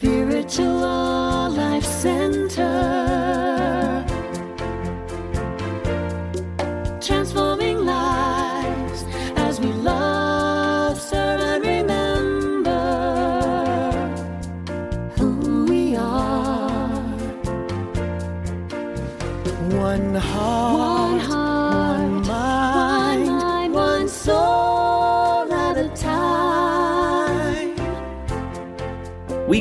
Spiritual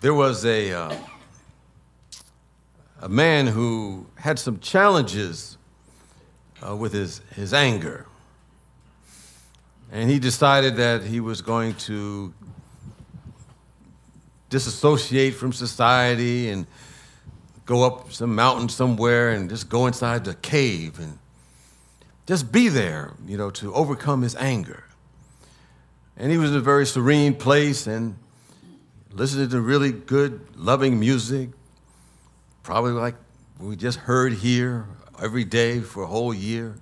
There was a, uh, a man who had some challenges uh, with his, his anger. And he decided that he was going to disassociate from society and go up some mountain somewhere and just go inside the cave and just be there, you know, to overcome his anger. And he was in a very serene place and listening to really good, loving music, probably like we just heard here every day for a whole year.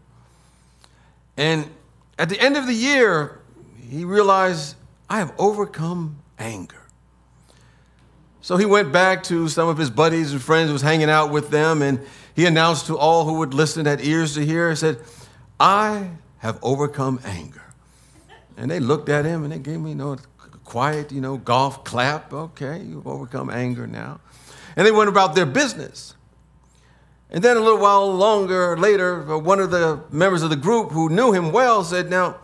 And at the end of the year, he realized, I have overcome anger. So he went back to some of his buddies and friends, was hanging out with them, and he announced to all who would listen, had ears to hear, he said, I have overcome anger. And they looked at him and they gave me, you know, quiet, you know, golf clap. Okay, you've overcome anger now. And they went about their business. And then a little while longer later, uh, one of the members of the group who knew him well said, Now,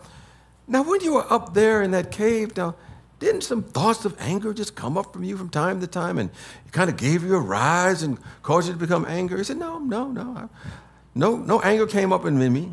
now when you were up there in that cave, now, didn't some thoughts of anger just come up from you from time to time and it kind of gave you a rise and caused you to become angry? He said, No, no, no. I- No, no anger came up in me.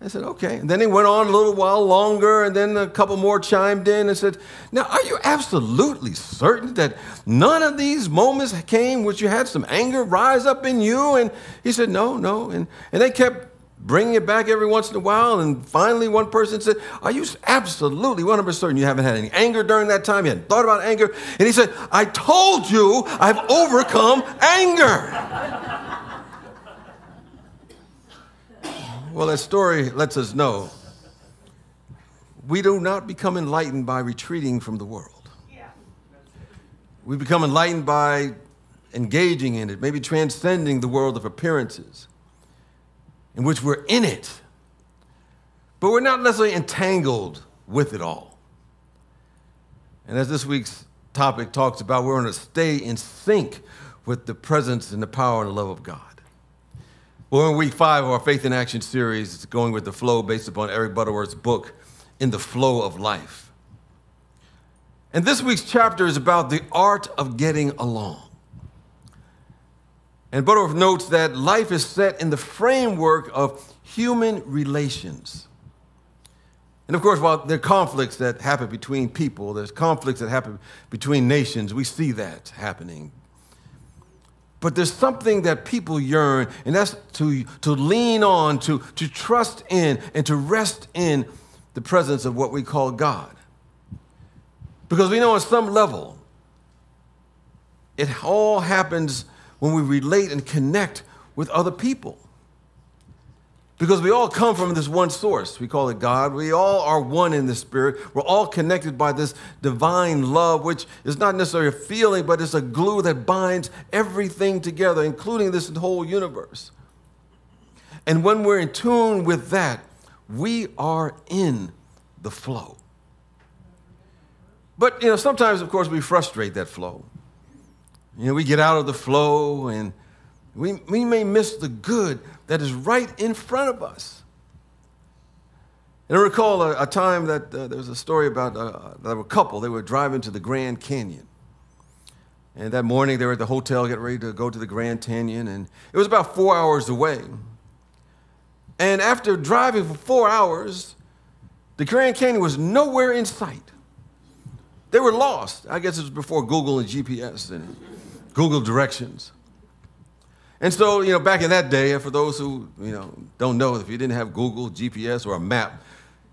I said, okay. And then he went on a little while longer, and then a couple more chimed in and said, Now, are you absolutely certain that none of these moments came which you had some anger rise up in you? And he said, No, no. And, and they kept bringing it back every once in a while. And finally, one person said, Are you absolutely 100% certain you haven't had any anger during that time? You hadn't thought about anger? And he said, I told you I've overcome anger. Well, that story lets us know we do not become enlightened by retreating from the world. We become enlightened by engaging in it, maybe transcending the world of appearances in which we're in it, but we're not necessarily entangled with it all. And as this week's topic talks about, we're going to stay in sync with the presence and the power and the love of God. Well, in week five of our Faith in Action series, it's going with the flow based upon Eric Butterworth's book, In the Flow of Life. And this week's chapter is about the art of getting along. And Butterworth notes that life is set in the framework of human relations. And of course, while there are conflicts that happen between people, there's conflicts that happen between nations, we see that happening. But there's something that people yearn, and that's to, to lean on, to, to trust in, and to rest in the presence of what we call God. Because we know on some level, it all happens when we relate and connect with other people. Because we all come from this one source. We call it God. We all are one in the Spirit. We're all connected by this divine love, which is not necessarily a feeling, but it's a glue that binds everything together, including this whole universe. And when we're in tune with that, we are in the flow. But, you know, sometimes, of course, we frustrate that flow. You know, we get out of the flow and we, we may miss the good that is right in front of us. And I recall a, a time that uh, there was a story about uh, there were a couple, they were driving to the Grand Canyon. And that morning they were at the hotel getting ready to go to the Grand Canyon, and it was about four hours away. And after driving for four hours, the Grand Canyon was nowhere in sight. they were lost. I guess it was before Google and GPS and Google directions. And so, you know, back in that day, for those who, you know, don't know, if you didn't have Google, GPS, or a map,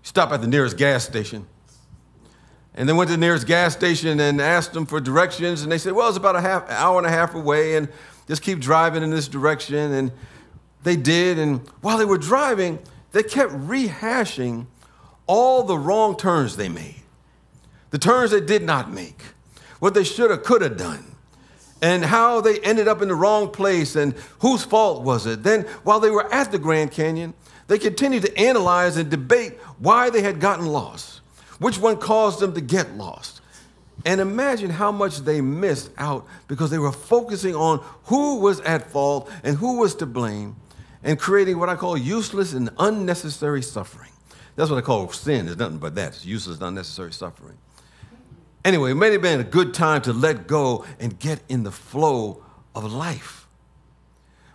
stop at the nearest gas station. And then went to the nearest gas station and asked them for directions, and they said, well, it's about a half hour and a half away, and just keep driving in this direction. And they did, and while they were driving, they kept rehashing all the wrong turns they made, the turns they did not make, what they should have, could have done and how they ended up in the wrong place and whose fault was it. Then, while they were at the Grand Canyon, they continued to analyze and debate why they had gotten lost, which one caused them to get lost. And imagine how much they missed out because they were focusing on who was at fault and who was to blame and creating what I call useless and unnecessary suffering. That's what I call sin, it's nothing but that. It's useless and unnecessary suffering. Anyway, it may have been a good time to let go and get in the flow of life.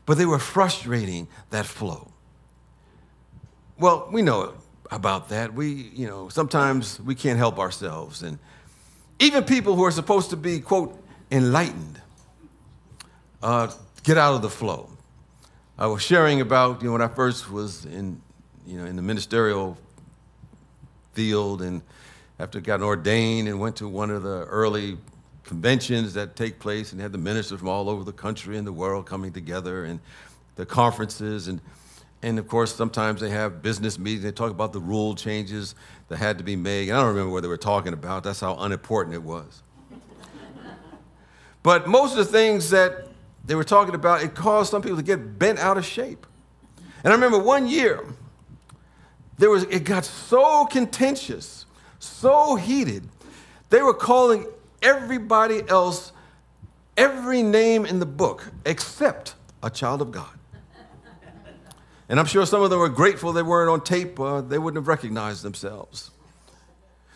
But they were frustrating that flow. Well, we know about that. We, you know, sometimes we can't help ourselves. And even people who are supposed to be, quote, enlightened, uh, get out of the flow. I was sharing about, you know, when I first was in, you know, in the ministerial field and after it got ordained and went to one of the early conventions that take place and had the ministers from all over the country and the world coming together and the conferences. And and of course sometimes they have business meetings. They talk about the rule changes that had to be made. I don't remember what they were talking about. That's how unimportant it was. But most of the things that they were talking about it caused some people to get bent out of shape. And i remember one year there was it got so contentious so heated, they were calling everybody else every name in the book except a child of God. And I'm sure some of them were grateful they weren't on tape, uh, they wouldn't have recognized themselves.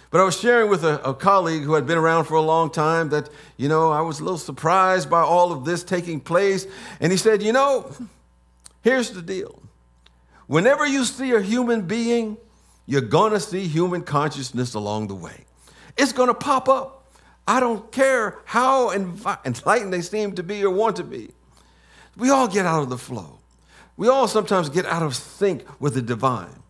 But I was sharing with a, a, colleague who had been around for a long time that, you know, I was a little surprised by all of this taking place. And he said, you know, here's the deal. Whenever you see a human being you're going to see human consciousness along the way. It's going to pop up. I don't care how enlightened they seem to be or want to be. We all get out of the flow. We all sometimes get out of sync with the divine.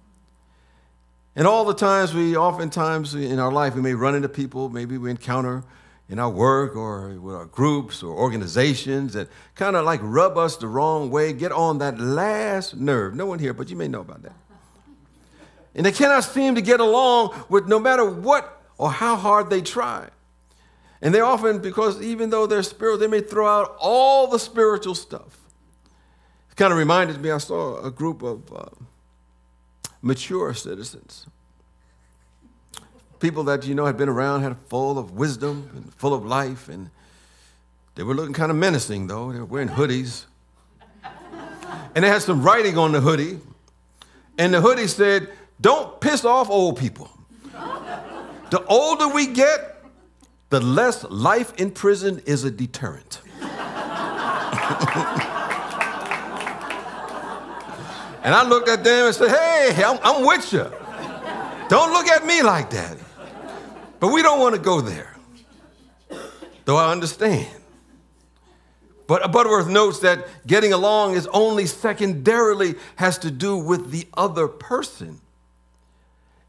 And all the times we, oftentimes in our life, we may run into people, maybe we encounter in our work or with our groups or organizations that kind of like rub us the wrong way, get on that last nerve. No one here, but you may know about that. And they cannot seem to get along with no matter what or how hard they try. And they often, because even though they're spiritual, they may throw out all the spiritual stuff. It kind of reminded me, I saw a group of uh, mature citizens. People that, you know, had been around, had full of wisdom and full of life. And they were looking kind of menacing, though. They were wearing hoodies. and they had some writing on the hoodie. And the hoodie said, don't piss off old people. The older we get, the less life in prison is a deterrent. and I looked at them and said, Hey, I'm, I'm with you. Don't look at me like that. But we don't want to go there, though I understand. But Butterworth notes that getting along is only secondarily has to do with the other person.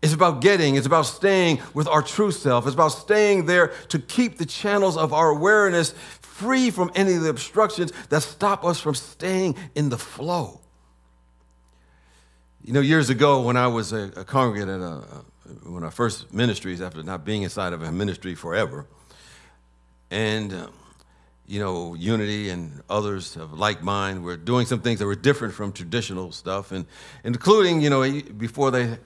It's about getting, it's about staying with our true self. It's about staying there to keep the channels of our awareness free from any of the obstructions that stop us from staying in the flow. You know, years ago when I was a, a congregant at a, one of our first ministries after not being inside of a ministry forever, and um, you know, Unity and others of like mind were doing some things that were different from traditional stuff, and including, you know, before they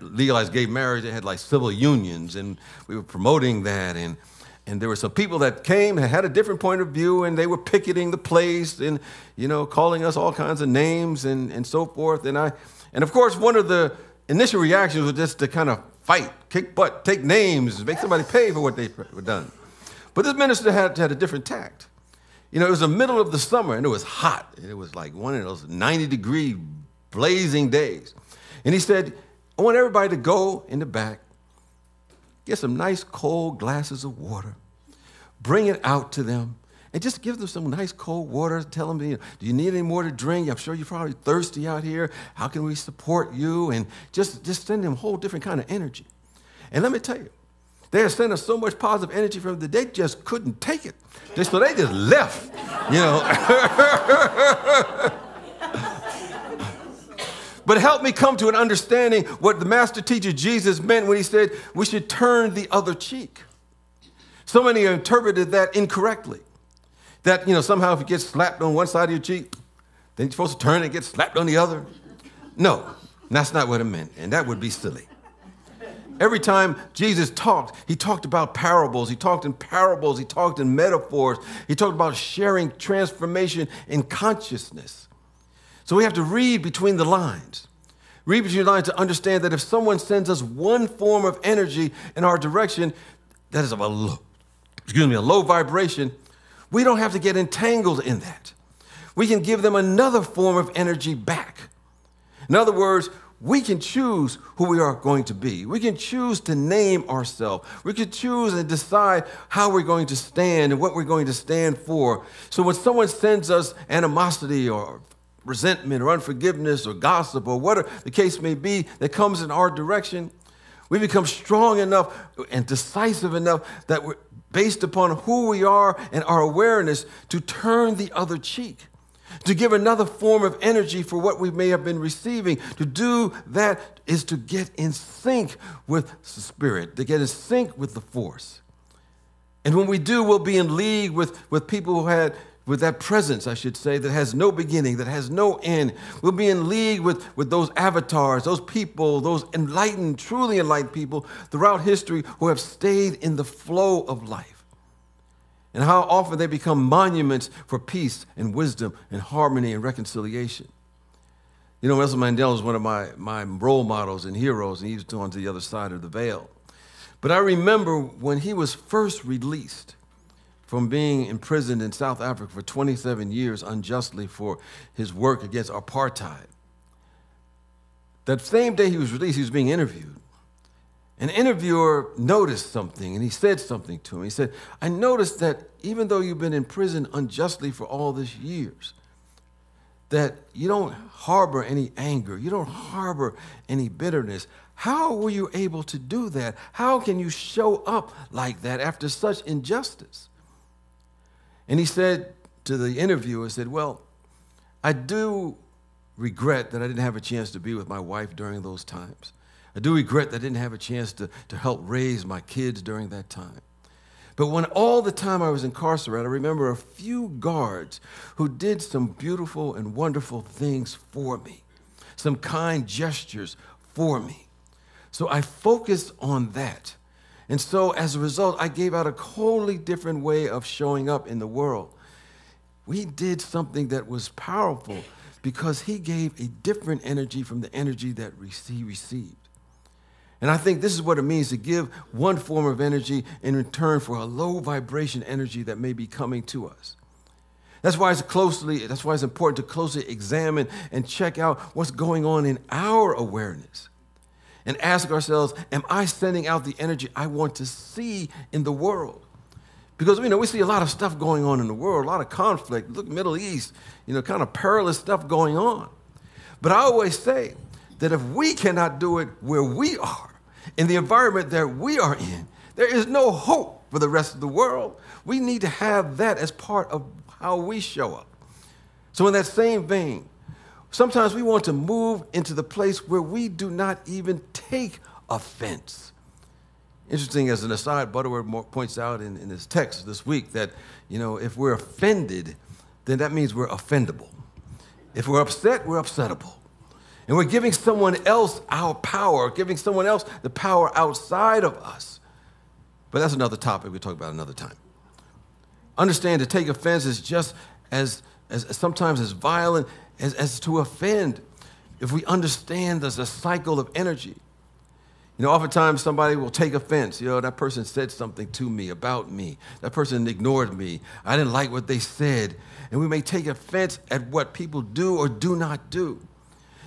legalized gay marriage, they had like civil unions, and we were promoting that, and and there were some people that came and had a different point of view, and they were picketing the place, and you know, calling us all kinds of names and and so forth, and I, and of course, one of the initial reactions was just to kind of fight, kick butt, take names, make somebody pay for what they were done. But this minister had, had a different tact. You know, it was the middle of the summer and it was hot. It was like one of those 90 degree blazing days. And he said, I want everybody to go in the back get some nice cold glasses of water, bring it out to them, and just give them some nice cold water. Tell them, you know, do you need any more to drink? I'm sure you're probably thirsty out here. How can we support you? And just, just send them a whole different kind of energy. And let me tell you, they had sent us so much positive energy from them, that they just couldn't take it. They, so they just left, you know. but help me come to an understanding what the master teacher Jesus meant when he said we should turn the other cheek. So many interpreted that incorrectly. That, you know, somehow if you get slapped on one side of your cheek, then you're supposed to turn and get slapped on the other. No, that's not what it meant, and that would be silly. Every time Jesus talked, he talked about parables. He talked in parables. He talked in metaphors. He talked about sharing transformation in consciousness. So we have to read between the lines. Read between the lines to understand that if someone sends us one form of energy in our direction that is of a low, excuse me, a low vibration, we don't have to get entangled in that. We can give them another form of energy back. In other words, we can choose who we are going to be. We can choose to name ourselves. We can choose and decide how we're going to stand and what we're going to stand for. So when someone sends us animosity or resentment or unforgiveness or gossip or whatever the case may be that comes in our direction, we become strong enough and decisive enough that we're based upon who we are and our awareness to turn the other cheek to give another form of energy for what we may have been receiving. To do that is to get in sync with the Spirit, to get in sync with the force. And when we do, we'll be in league with, with people who had, with that presence, I should say, that has no beginning, that has no end. We'll be in league with, with those avatars, those people, those enlightened, truly enlightened people throughout history who have stayed in the flow of life and how often they become monuments for peace and wisdom and harmony and reconciliation. You know, Nelson Mandela is one of my, my role models and heroes, and he's on to the other side of the veil. But I remember when he was first released from being imprisoned in South Africa for 27 years unjustly for his work against apartheid. That same day he was released, he was being interviewed. An interviewer noticed something and he said something to him. He said, I noticed that even though you've been in prison unjustly for all these years, that you don't harbor any anger, you don't harbor any bitterness. How were you able to do that? How can you show up like that after such injustice? And he said to the interviewer, said, Well, I do regret that I didn't have a chance to be with my wife during those times. I do regret that I didn't have a chance to, to help raise my kids during that time. But when all the time I was incarcerated, I remember a few guards who did some beautiful and wonderful things for me, some kind gestures for me. So I focused on that. And so as a result, I gave out a wholly different way of showing up in the world. We did something that was powerful because he gave a different energy from the energy that he received. And I think this is what it means to give one form of energy in return for a low vibration energy that may be coming to us. That's why it's closely, that's why it's important to closely examine and check out what's going on in our awareness. And ask ourselves, am I sending out the energy I want to see in the world? Because you know, we see a lot of stuff going on in the world, a lot of conflict. Look, Middle East, you know, kind of perilous stuff going on. But I always say that if we cannot do it where we are, in the environment that we are in, there is no hope for the rest of the world. We need to have that as part of how we show up. So, in that same vein, sometimes we want to move into the place where we do not even take offense. Interesting as an aside, Butterworth points out in, in his text this week that, you know, if we're offended, then that means we're offendable. If we're upset, we're upsettable. And we're giving someone else our power, giving someone else the power outside of us. But that's another topic we'll talk about another time. Understand to take offense is just as, as, sometimes as violent as, as to offend. If we understand there's a cycle of energy. You know, oftentimes somebody will take offense. You know, that person said something to me about me. That person ignored me. I didn't like what they said. And we may take offense at what people do or do not do.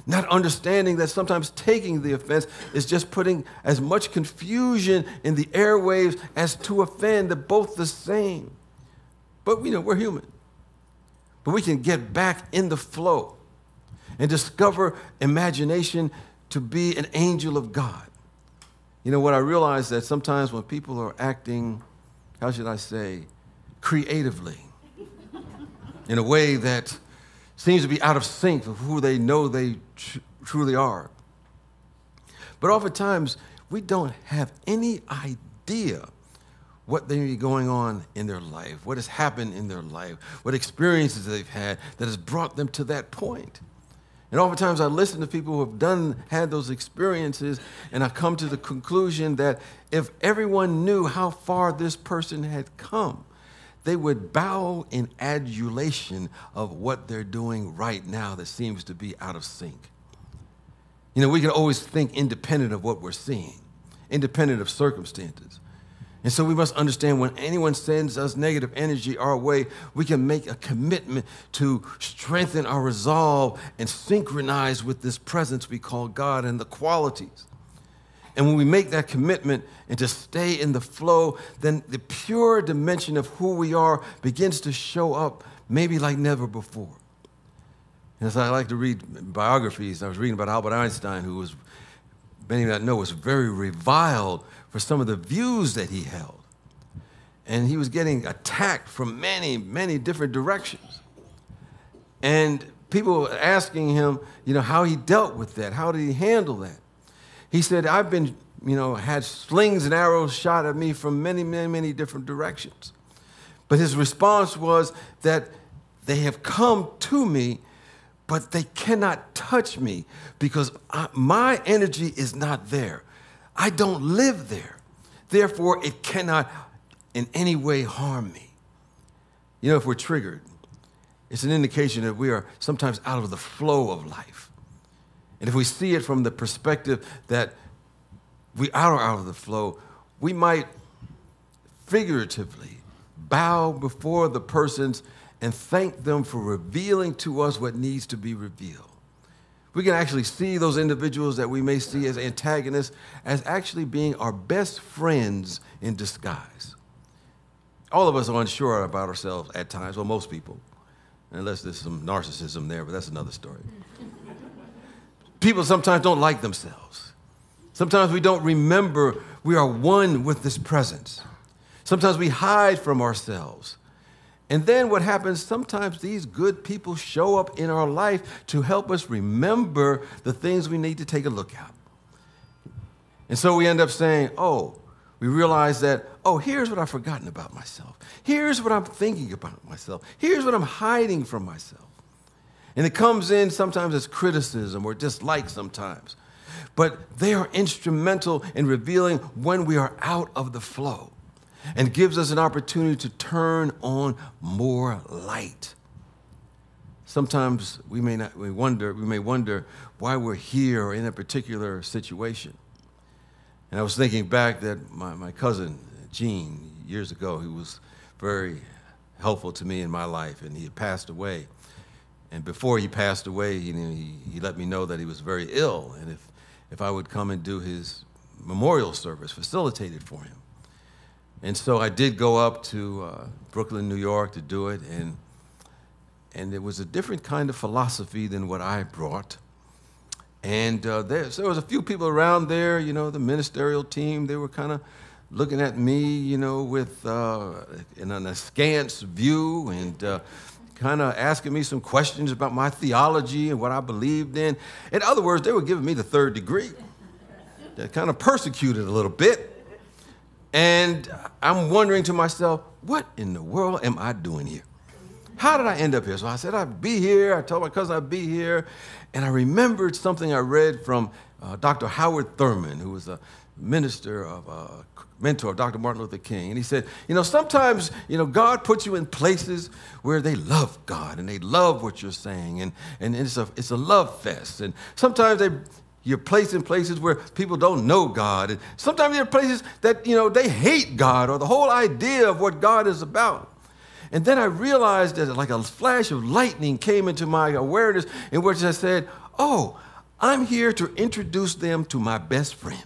Not understanding that sometimes taking the offense is just putting as much confusion in the airwaves as to offend. They're both the same. But you know, we're human. But we can get back in the flow and discover imagination to be an angel of God. You know, what I realize that sometimes when people are acting, how should I say, creatively, in a way that seems to be out of sync with who they know they tr- truly are. But oftentimes, we don't have any idea what may be going on in their life, what has happened in their life, what experiences they've had that has brought them to that point. And oftentimes I listen to people who have done had those experiences, and I come to the conclusion that if everyone knew how far this person had come, they would bow in adulation of what they're doing right now that seems to be out of sync. You know, we can always think independent of what we're seeing, independent of circumstances. And so we must understand when anyone sends us negative energy our way, we can make a commitment to strengthen our resolve and synchronize with this presence we call God and the qualities. And when we make that commitment and to stay in the flow, then the pure dimension of who we are begins to show up maybe like never before. And as I like to read biographies, I was reading about Albert Einstein, who was, many of you know, was very reviled for some of the views that he held. And he was getting attacked from many, many different directions. And people were asking him, you know, how he dealt with that. How did he handle that? He said, I've been, you know, had slings and arrows shot at me from many, many, many different directions. But his response was that they have come to me, but they cannot touch me because I, my energy is not there. I don't live there. Therefore, it cannot in any way harm me. You know, if we're triggered, it's an indication that we are sometimes out of the flow of life. And if we see it from the perspective that we are out of the flow, we might figuratively bow before the persons and thank them for revealing to us what needs to be revealed we can actually see those individuals that we may see as antagonists as actually being our best friends in disguise. All of us are unsure about ourselves at times, well, most people, unless there's some narcissism there, but that's another story. People sometimes don't like themselves. Sometimes we don't remember we are one with this presence. Sometimes we hide from ourselves. And then what happens, sometimes these good people show up in our life to help us remember the things we need to take a look at. And so we end up saying, oh, we realize that, oh, here's what I've forgotten about myself. Here's what I'm thinking about myself. Here's what I'm hiding from myself. And it comes in sometimes as criticism or dislike sometimes. But they are instrumental in revealing when we are out of the flow and gives us an opportunity to turn on more light. Sometimes we may not we wonder we may wonder why we're here or in a particular situation. And I was thinking back that my, my cousin Gene years ago, he was very helpful to me in my life, and he had passed away. And before he passed away, he, he, he let me know that he was very ill, and if, if I would come and do his memorial service, facilitated for him. And so I did go up to uh, Brooklyn, New York to do it, and, and it was a different kind of philosophy than what I brought. And uh, there, so there was a few people around there, you know, the ministerial team, they were kind of looking at me, you know, with uh, in an askance view and uh, kind of asking me some questions about my theology and what I believed in. In other words, they were giving me the third degree. They kind of persecuted a little bit. And I'm wondering to myself, what in the world am I doing here? How did I end up here? So I said, I'd be here. I told my cousin I'd be here. And I remembered something I read from uh, Dr. Howard Thurman, who was a minister of, uh, mentor Dr. Martin Luther King. And he said, you know, sometimes, you know, God puts you in places where they love God and they love what you're saying. And, and it's, a, it's a love fest. And sometimes they, you're placed in places where people don't know God. And sometimes there are places that, you know, they hate God or the whole idea of what God is about. And then I realized that like a flash of lightning came into my awareness in which I said, oh, I'm here to introduce them to my best friend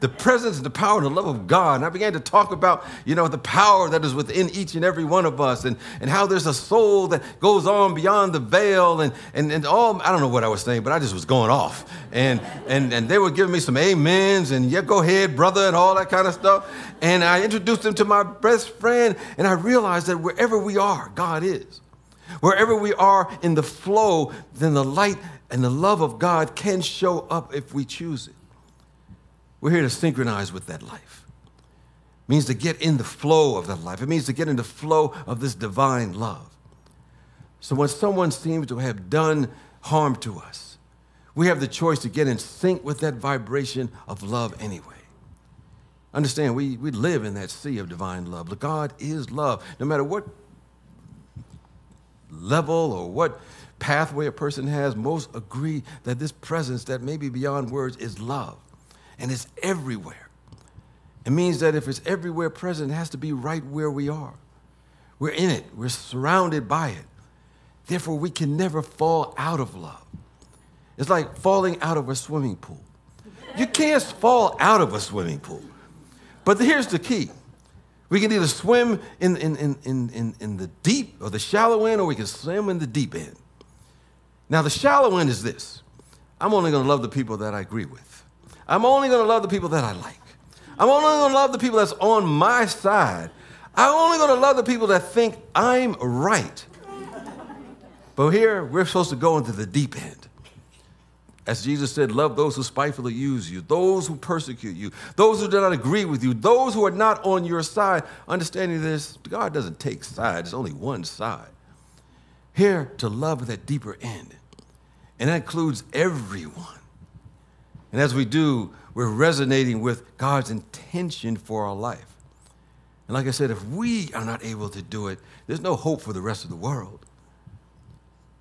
the presence and the power and the love of God. And I began to talk about, you know, the power that is within each and every one of us and, and how there's a soul that goes on beyond the veil and, and, and all, I don't know what I was saying, but I just was going off. And, and, and they were giving me some amens and yeah, go ahead, brother, and all that kind of stuff. And I introduced them to my best friend and I realized that wherever we are, God is. Wherever we are in the flow, then the light and the love of God can show up if we choose it. We're here to synchronize with that life. It means to get in the flow of that life. It means to get in the flow of this divine love. So when someone seems to have done harm to us, we have the choice to get in sync with that vibration of love anyway. Understand, we, we live in that sea of divine love. God is love. No matter what level or what pathway a person has, most agree that this presence that may be beyond words is love and it's everywhere. It means that if it's everywhere present, it has to be right where we are. We're in it, we're surrounded by it. Therefore, we can never fall out of love. It's like falling out of a swimming pool. You can't fall out of a swimming pool. But here's the key we can either swim in, in, in, in, in, the deep or the shallow end, or we can swim in the deep end. Now, the shallow end is this I'm only going to love the people that I agree with. I'm only going to love the people that I like. I'm only going to love the people that's on my side. I'm only going to love the people that think I'm right. But here, we're supposed to go into the deep end. As Jesus said, love those who spitefully use you, those who persecute you, those who do not agree with you, those who are not on your side. Understanding this, God doesn't take sides, there's only one side. Here to love that deeper end. And that includes everyone. And as we do, we're resonating with God's intention for our life. And like I said, if we are not able to do it, there's no hope for the rest of the world.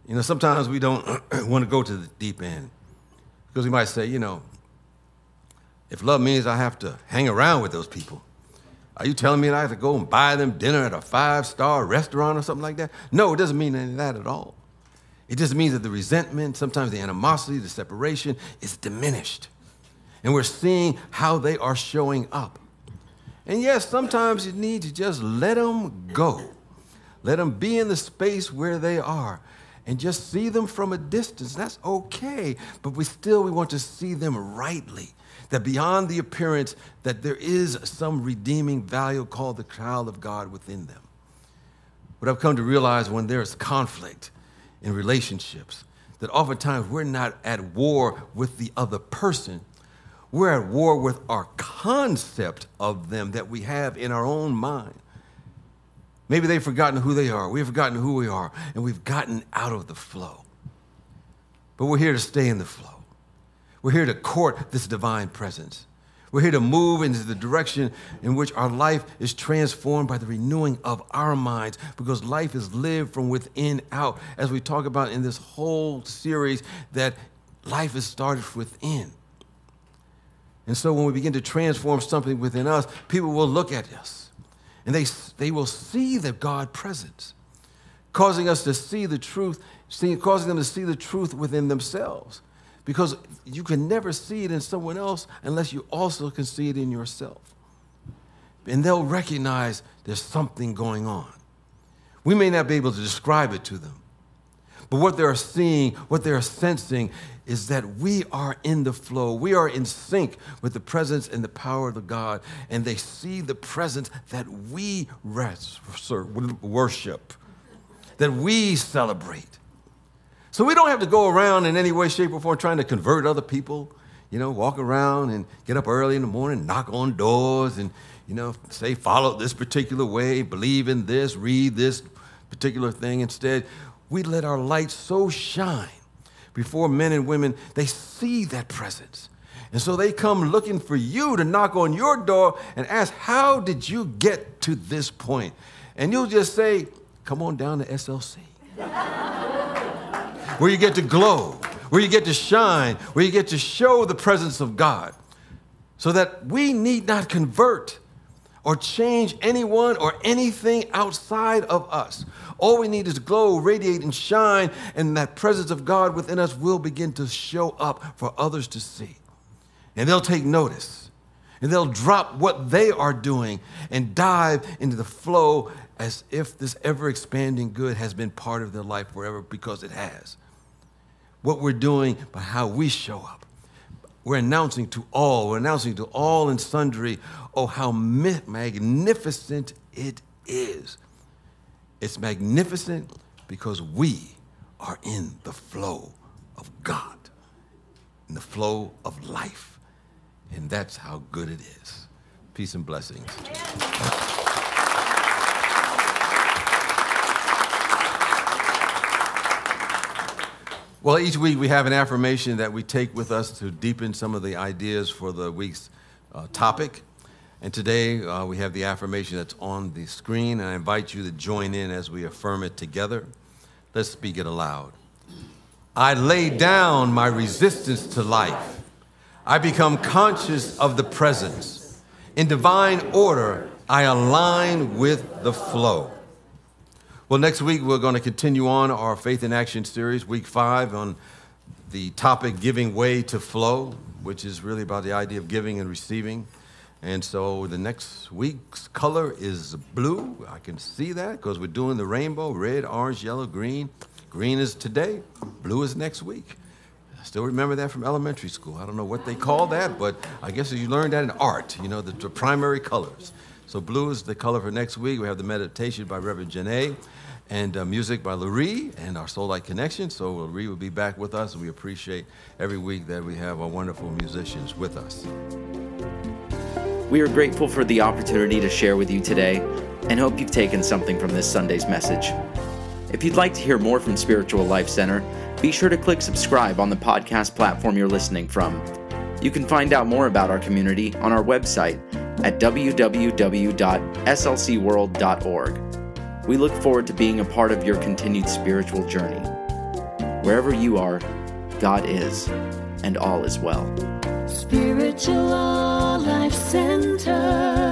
You know, sometimes we don't want to go to the deep end because we might say, you know, if love means I have to hang around with those people, are you telling me that I have to go and buy them dinner at a five star restaurant or something like that? No, it doesn't mean any of that at all. It just means that the resentment, sometimes the animosity, the separation is diminished. And we're seeing how they are showing up. And yes, sometimes you need to just let them go. Let them be in the space where they are and just see them from a distance. That's okay, but we still we want to see them rightly. That beyond the appearance that there is some redeeming value called the child of God within them. What I've come to realize when there's conflict, in relationships that oftentimes we're not at war with the other person. We're at war with our concept of them that we have in our own mind. Maybe they've forgotten who they are. We've forgotten who we are, and we've gotten out of the flow. But we're here to stay in the flow. We're here to court this divine presence. We're here to move into the direction in which our life is transformed by the renewing of our minds because life is lived from within out. As we talk about in this whole series, that life is started within. And so when we begin to transform something within us, people will look at us and they, they will see the God presence, causing us to see the truth, seeing causing them to see the truth within themselves because you can never see it in someone else unless you also can see it in yourself. And they'll recognize there's something going on. We may not be able to describe it to them, but what they're seeing, what they're sensing, is that we are in the flow. We are in sync with the presence and the power of the God, and they see the presence that we rest, worship, that we celebrate. So we don't have to go around in any way, shape, or form trying to convert other people. You know, walk around and get up early in the morning, knock on doors, and, you know, say, follow this particular way, believe in this, read this particular thing. Instead, we let our light so shine before men and women, they see that presence. And so they come looking for you to knock on your door and ask, How did you get to this point? And you'll just say, Come on down to SLC where you get to glow, where you get to shine, where you get to show the presence of God, so that we need not convert or change anyone or anything outside of us. All we need is glow, radiate, and shine, and that presence of God within us will begin to show up for others to see. And they'll take notice, and they'll drop what they are doing and dive into the flow as if this ever expanding good has been part of their life forever because it has. What we're doing by how we show up. We're announcing to all, we're announcing to all and sundry, oh, how magnificent it is. It's magnificent because we are in the flow of God, in the flow of life. And that's how good it is. Peace and blessings. Well, each week we have an affirmation that we take with us to deepen some of the ideas for the week's uh, topic. And today uh, we have the affirmation that's on the screen, and I invite you to join in as we affirm it together. Let's speak it aloud. I lay down my resistance to life. I become conscious of the presence. In divine order, I align with the flow. Well, next week we're going to continue on our Faith in Action series, week five, on the topic Giving Way to Flow, which is really about the idea of giving and receiving. And so the next week's color is blue. I can see that because we're doing the rainbow red, orange, yellow, green. Green is today, blue is next week. I still remember that from elementary school. I don't know what they call that, but I guess you learned that in art, you know, the, the primary colors. So blue is the color for next week. We have the meditation by Reverend Janae and uh, music by Lurie and our Soul Light Connection. So Lurie will be back with us, we appreciate every week that we have our wonderful musicians with us. We are grateful for the opportunity to share with you today and hope you've taken something from this Sunday's message. If you'd like to hear more from Spiritual Life Center, be sure to click subscribe on the podcast platform you're listening from. You can find out more about our community on our website at www.slcworld.org. We look forward to being a part of your continued spiritual journey. Wherever you are, God is, and all is well. Spiritual Life Center.